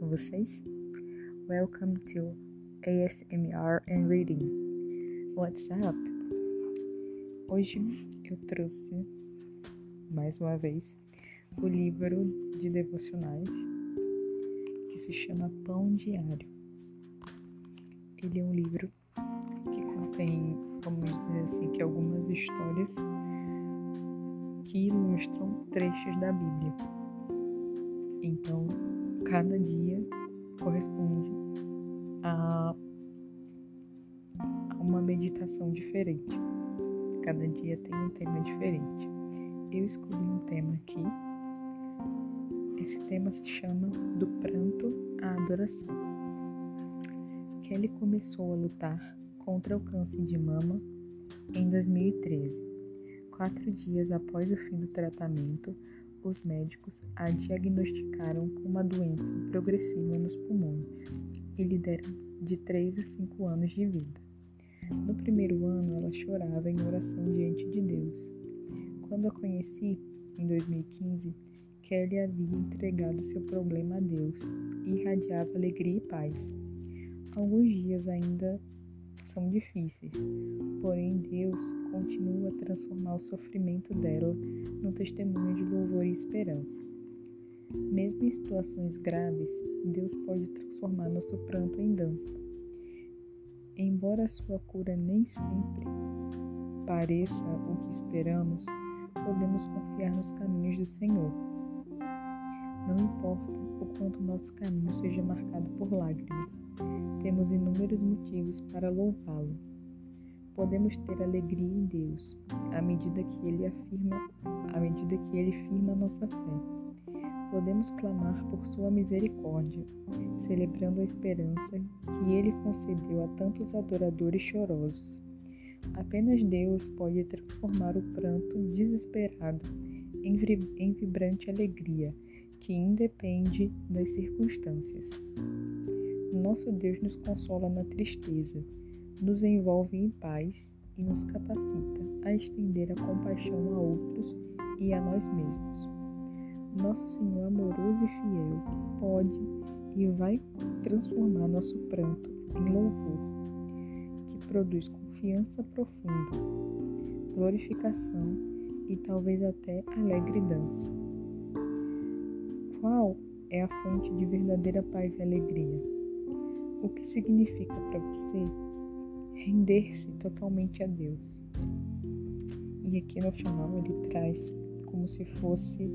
com vocês? Welcome to ASMR and Reading. What's up? Hoje eu trouxe mais uma vez o livro de devocionais que se chama Pão Diário. Ele é um livro que contém, vamos dizer assim, que algumas histórias que ilustram trechos da Bíblia. Então, cada dia corresponde a, uma meditação diferente. Cada dia tem um tema diferente. Eu escolhi um tema aqui. Esse tema se chama Do Pranto à Adoração. Kelly começou a lutar contra o câncer de mama em 2013. Quatro dias após o fim do tratamento, os médicos a diagnosticaram com uma doença progressiva nos pulmões e lhe deram de 3 a 5 anos de vida. No primeiro ano, ela chorava em oração diante de Deus. Quando a conheci, em 2015, Kelly havia entregado seu problema a Deus e irradiava alegria e paz. Alguns dias ainda são difíceis, porém Deus continua a transformar o sofrimento dela no testemunho de louvor e esperança. Mesmo em situações graves, Deus pode transformar nosso pranto em dança. Embora a sua cura nem sempre pareça o que esperamos, podemos confiar nos caminhos do Senhor. Não importa o quanto nosso caminho seja marcado por lágrimas, temos inúmeros motivos para louvá-lo. Podemos ter alegria em Deus, à medida que ele afirma, à medida que ele firma nossa fé. Podemos clamar por sua misericórdia, celebrando a esperança que ele concedeu a tantos adoradores chorosos. Apenas Deus pode transformar o pranto desesperado em, vibrante alegria que independe das circunstâncias. Nosso Deus nos consola na tristeza, nos envolve em paz e nos capacita a estender a compaixão a outros e a nós mesmos. Nosso Senhor amoroso e fiel pode e vai transformar nosso pranto em louvor, que produz confiança profunda, glorificação e talvez até alegre dança. Qual é a fonte de verdadeira paz e alegria? o que significa para você render-se totalmente a Deus. E aqui no final ele traz como se fosse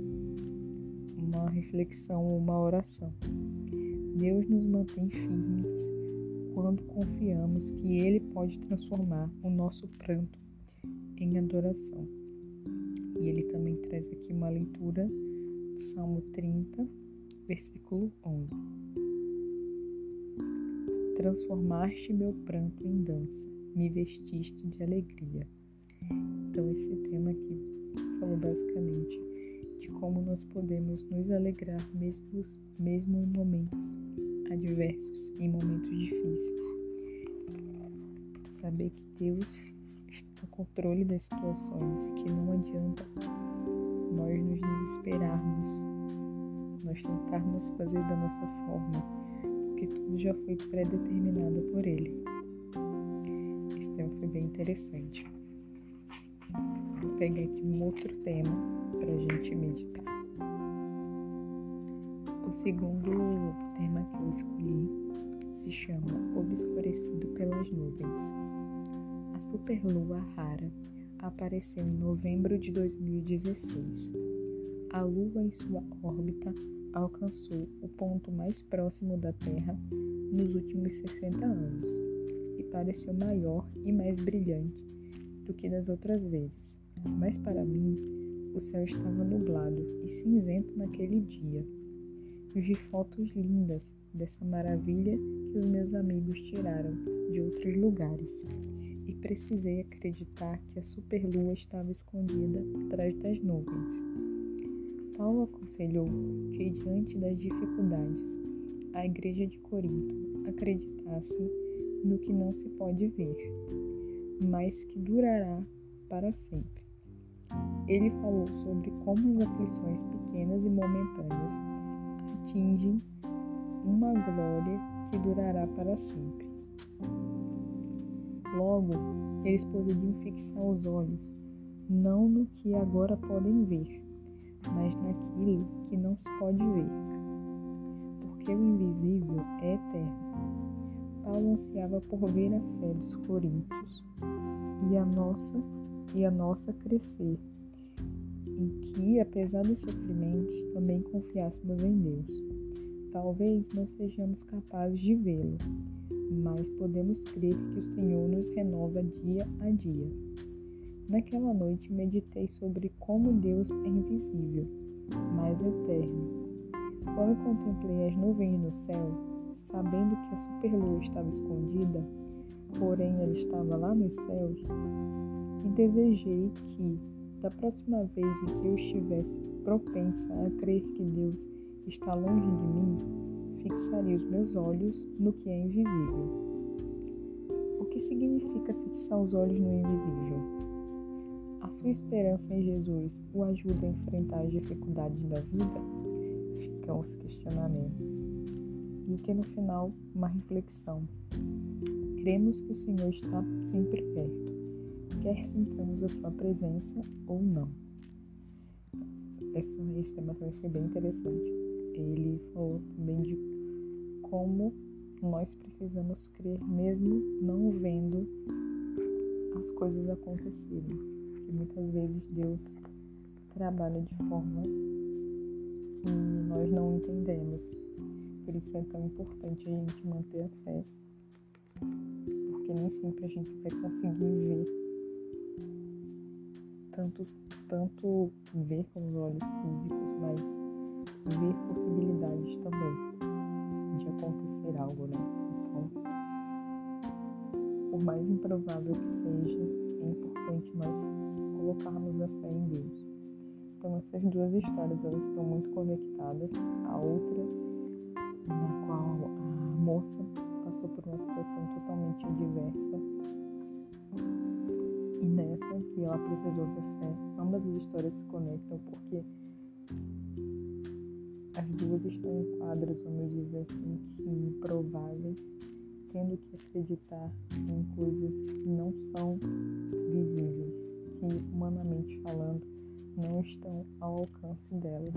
uma reflexão ou uma oração. Deus nos mantém firmes quando confiamos que Ele pode transformar o nosso pranto em adoração. E ele também traz aqui uma leitura do Salmo 30, versículo 11 transformaste meu pranto em dança, me vestiste de alegria. Então, esse tema aqui falou basicamente de como nós podemos nos alegrar mesmo, mesmo em momentos adversos, em momentos difíceis. Saber que Deus está no controle das situações, que não adianta nós nos desesperarmos, nós tentarmos fazer da nossa forma tudo já foi pré-determinado por Ele. Esse tema foi bem interessante. Vou pegar aqui um outro tema para a gente meditar. O segundo tema que eu escolhi se chama Obscurecido pelas Nuvens. A superlua rara apareceu em novembro de 2016. A Lua em sua órbita alcançou o ponto mais próximo da Terra nos últimos 60 anos e pareceu maior e mais brilhante do que das outras vezes. Mas para mim, o céu estava nublado e cinzento naquele dia. Vi fotos lindas dessa maravilha que os meus amigos tiraram de outros lugares e precisei acreditar que a superlua estava escondida atrás das nuvens. Paulo aconselhou que, diante das dificuldades, a Igreja de Corinto acreditasse no que não se pode ver, mas que durará para sempre. Ele falou sobre como as aflições pequenas e momentâneas atingem uma glória que durará para sempre. Logo, eles poderiam fixar os olhos não no que agora podem ver, mas naquilo que não se pode ver, porque o invisível é eterno. Paulo ansiava por ver a fé dos coríntios e a nossa e a nossa crescer, e que, apesar dos sofrimentos, também confiássemos em Deus. Talvez não sejamos capazes de vê-lo, mas podemos crer que o Senhor nos renova dia a dia. Naquela noite meditei sobre como Deus é invisível, mas eterno. Quando contemplei as nuvens no céu, sabendo que a superlua estava escondida, porém ela estava lá nos céus, e desejei que, da próxima vez em que eu estivesse propensa a crer que Deus está longe de mim, fixaria os meus olhos no que é invisível. O que significa fixar os olhos no invisível? Sua esperança em Jesus o ajuda a enfrentar as dificuldades da vida? Ficam os questionamentos. E que no final, uma reflexão. Cremos que o Senhor está sempre perto, quer sintamos a sua presença ou não. Esse, esse tema também foi bem interessante. Ele falou também de como nós precisamos crer mesmo não vendo as coisas acontecerem que muitas vezes Deus trabalha de forma que nós não entendemos. Por isso é tão importante a gente manter a fé, porque nem sempre a gente vai conseguir ver tanto, tanto ver com os olhos físicos, mas ver possibilidades também de acontecer algo, né? Então, por mais improvável que seja, é importante nós colocarmos a fé em Deus. Então essas duas histórias elas estão muito conectadas. A outra, na qual a moça passou por uma situação totalmente diversa, e nessa que ela precisou da fé. Ambas as histórias se conectam porque as duas estão em quadros, vamos dizer assim, que improváveis, tendo que acreditar em coisas que não são visíveis que, humanamente falando, não estão ao alcance delas.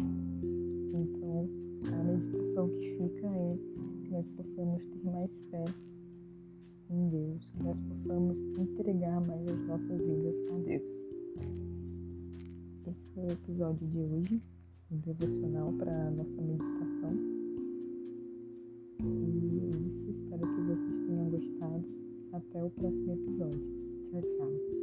Então, a meditação que fica é que nós possamos ter mais fé em Deus, que nós possamos entregar mais as nossas vidas a Deus. Esse foi o episódio de hoje, um devocional para a nossa meditação. E é isso, espero que vocês tenham gostado. Até o próximo episódio. Tchau, tchau.